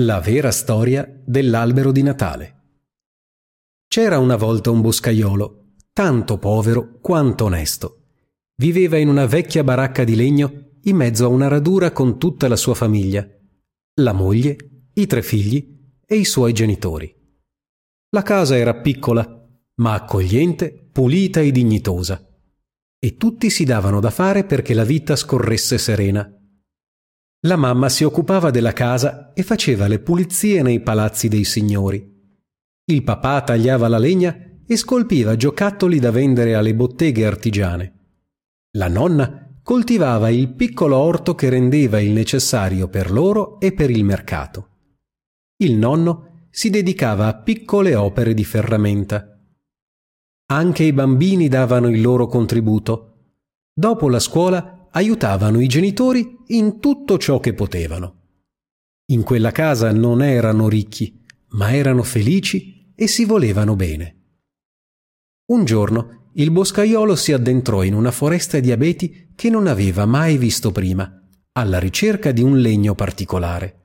La vera storia dell'albero di Natale. C'era una volta un boscaiolo, tanto povero quanto onesto. Viveva in una vecchia baracca di legno in mezzo a una radura con tutta la sua famiglia, la moglie, i tre figli e i suoi genitori. La casa era piccola, ma accogliente, pulita e dignitosa, e tutti si davano da fare perché la vita scorresse serena la mamma si occupava della casa e faceva le pulizie nei palazzi dei signori. Il papà tagliava la legna e scolpiva giocattoli da vendere alle botteghe artigiane. La nonna coltivava il piccolo orto che rendeva il necessario per loro e per il mercato. Il nonno si dedicava a piccole opere di ferramenta. Anche i bambini davano il loro contributo. Dopo la scuola aiutavano i genitori in tutto ciò che potevano. In quella casa non erano ricchi, ma erano felici e si volevano bene. Un giorno il boscaiolo si addentrò in una foresta di abeti che non aveva mai visto prima, alla ricerca di un legno particolare.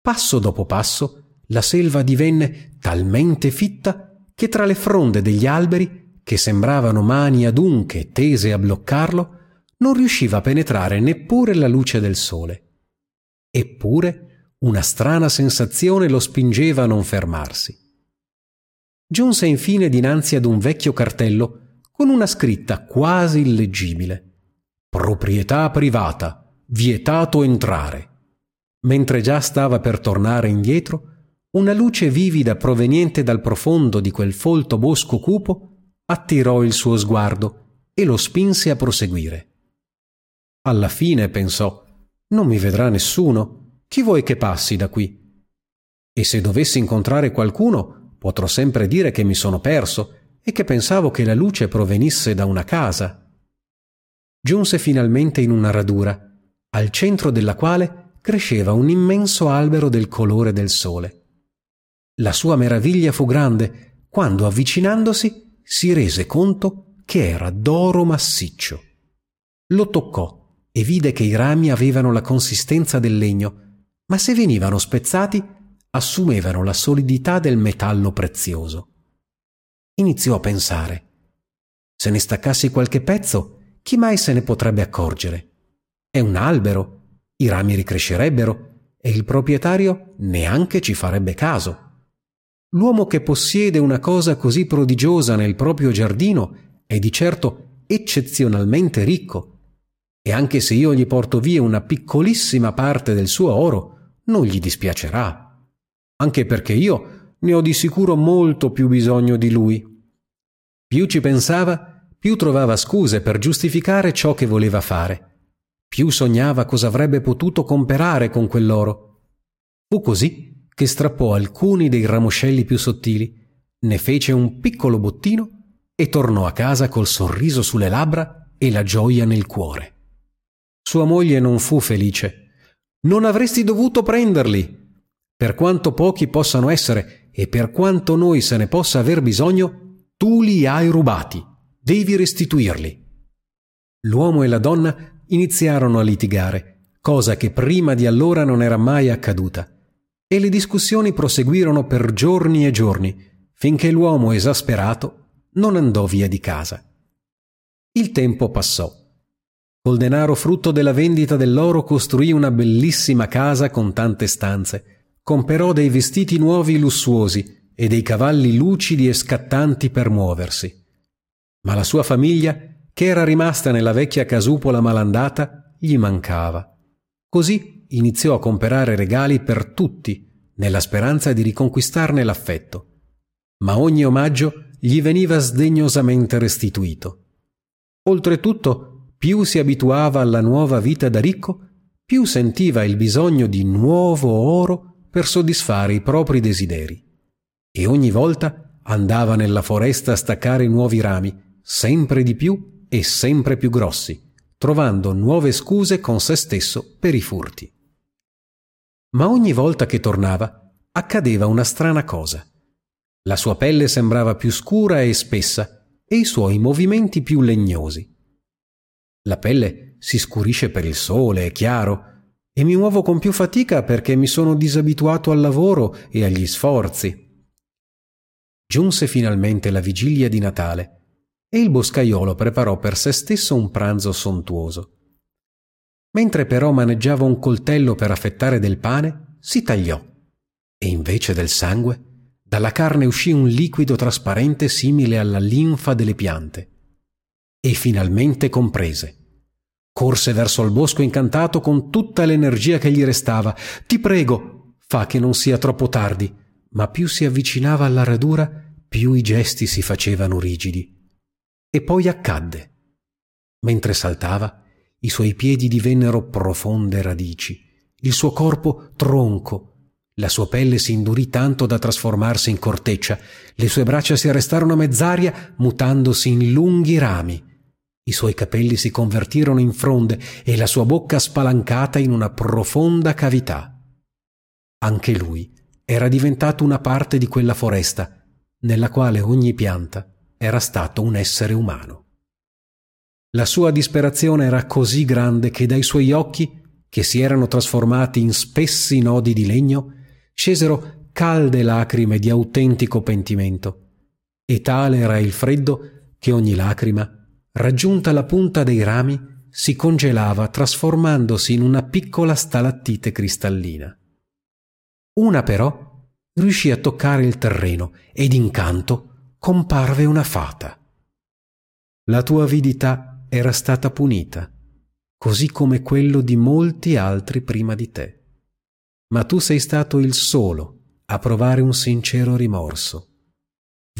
Passo dopo passo la selva divenne talmente fitta che tra le fronde degli alberi, che sembravano mani adunche tese a bloccarlo, non riusciva a penetrare neppure la luce del sole. Eppure una strana sensazione lo spingeva a non fermarsi. Giunse infine dinanzi ad un vecchio cartello con una scritta quasi illeggibile. Proprietà privata, vietato entrare. Mentre già stava per tornare indietro, una luce vivida proveniente dal profondo di quel folto bosco cupo attirò il suo sguardo e lo spinse a proseguire. Alla fine pensò non mi vedrà nessuno. Chi vuoi che passi da qui? E se dovessi incontrare qualcuno, potrò sempre dire che mi sono perso e che pensavo che la luce provenisse da una casa. Giunse finalmente in una radura, al centro della quale cresceva un immenso albero del colore del sole. La sua meraviglia fu grande quando, avvicinandosi, si rese conto che era d'oro massiccio. Lo toccò e vide che i rami avevano la consistenza del legno, ma se venivano spezzati assumevano la solidità del metallo prezioso. Iniziò a pensare. Se ne staccassi qualche pezzo, chi mai se ne potrebbe accorgere? È un albero, i rami ricrescerebbero e il proprietario neanche ci farebbe caso. L'uomo che possiede una cosa così prodigiosa nel proprio giardino è di certo eccezionalmente ricco e anche se io gli porto via una piccolissima parte del suo oro, non gli dispiacerà, anche perché io ne ho di sicuro molto più bisogno di lui. Più ci pensava, più trovava scuse per giustificare ciò che voleva fare, più sognava cosa avrebbe potuto comperare con quell'oro. Fu così che strappò alcuni dei ramoscelli più sottili, ne fece un piccolo bottino e tornò a casa col sorriso sulle labbra e la gioia nel cuore. Sua moglie non fu felice. Non avresti dovuto prenderli. Per quanto pochi possano essere e per quanto noi se ne possa aver bisogno, tu li hai rubati. Devi restituirli. L'uomo e la donna iniziarono a litigare, cosa che prima di allora non era mai accaduta, e le discussioni proseguirono per giorni e giorni, finché l'uomo esasperato non andò via di casa. Il tempo passò. Col denaro frutto della vendita dell'oro costruì una bellissima casa con tante stanze. Comperò dei vestiti nuovi lussuosi e dei cavalli lucidi e scattanti per muoversi. Ma la sua famiglia, che era rimasta nella vecchia casupola malandata, gli mancava. Così iniziò a comperare regali per tutti, nella speranza di riconquistarne l'affetto. Ma ogni omaggio gli veniva sdegnosamente restituito. Oltretutto più si abituava alla nuova vita da ricco, più sentiva il bisogno di nuovo oro per soddisfare i propri desideri. E ogni volta andava nella foresta a staccare nuovi rami, sempre di più e sempre più grossi, trovando nuove scuse con se stesso per i furti. Ma ogni volta che tornava accadeva una strana cosa. La sua pelle sembrava più scura e spessa e i suoi movimenti più legnosi. La pelle si scurisce per il sole, è chiaro, e mi muovo con più fatica perché mi sono disabituato al lavoro e agli sforzi. Giunse finalmente la vigilia di Natale e il boscaiolo preparò per se stesso un pranzo sontuoso. Mentre però maneggiava un coltello per affettare del pane, si tagliò e invece del sangue, dalla carne uscì un liquido trasparente simile alla linfa delle piante. E finalmente comprese Corse verso il bosco incantato con tutta l'energia che gli restava. Ti prego, fa che non sia troppo tardi. Ma più si avvicinava alla radura, più i gesti si facevano rigidi. E poi accadde. Mentre saltava, i suoi piedi divennero profonde radici, il suo corpo tronco, la sua pelle si indurì tanto da trasformarsi in corteccia, le sue braccia si arrestarono a mezz'aria, mutandosi in lunghi rami. I suoi capelli si convertirono in fronde e la sua bocca spalancata in una profonda cavità. Anche lui era diventato una parte di quella foresta, nella quale ogni pianta era stato un essere umano. La sua disperazione era così grande che dai suoi occhi, che si erano trasformati in spessi nodi di legno, scesero calde lacrime di autentico pentimento, e tale era il freddo che ogni lacrima raggiunta la punta dei rami, si congelava trasformandosi in una piccola stalattite cristallina. Una però riuscì a toccare il terreno ed incanto comparve una fata. La tua avidità era stata punita, così come quello di molti altri prima di te. Ma tu sei stato il solo a provare un sincero rimorso.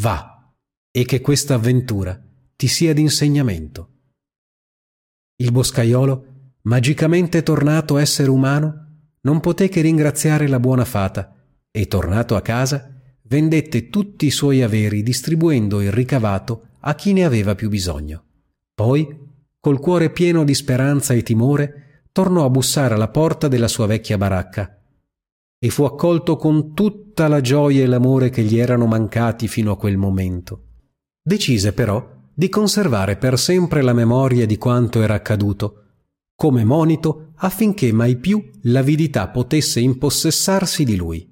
Va, e che questa avventura ti sia d'insegnamento. Il boscaiolo, magicamente tornato essere umano, non poté che ringraziare la buona fata e, tornato a casa, vendette tutti i suoi averi distribuendo il ricavato a chi ne aveva più bisogno. Poi, col cuore pieno di speranza e timore, tornò a bussare alla porta della sua vecchia baracca e fu accolto con tutta la gioia e l'amore che gli erano mancati fino a quel momento. Decise però di conservare per sempre la memoria di quanto era accaduto, come monito affinché mai più l'avidità potesse impossessarsi di lui.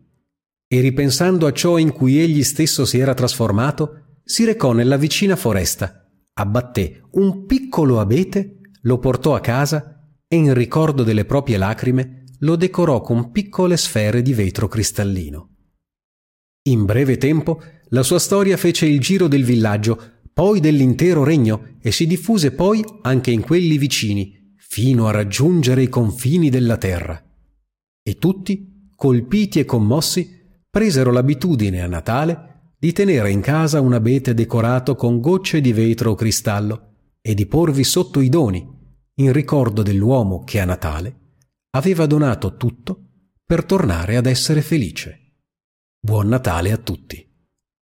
E ripensando a ciò in cui egli stesso si era trasformato, si recò nella vicina foresta, abbatté un piccolo abete, lo portò a casa e in ricordo delle proprie lacrime lo decorò con piccole sfere di vetro cristallino. In breve tempo la sua storia fece il giro del villaggio poi dell'intero regno e si diffuse poi anche in quelli vicini, fino a raggiungere i confini della terra. E tutti, colpiti e commossi, presero l'abitudine a Natale di tenere in casa un abete decorato con gocce di vetro o cristallo e di porvi sotto i doni, in ricordo dell'uomo che a Natale aveva donato tutto per tornare ad essere felice. Buon Natale a tutti.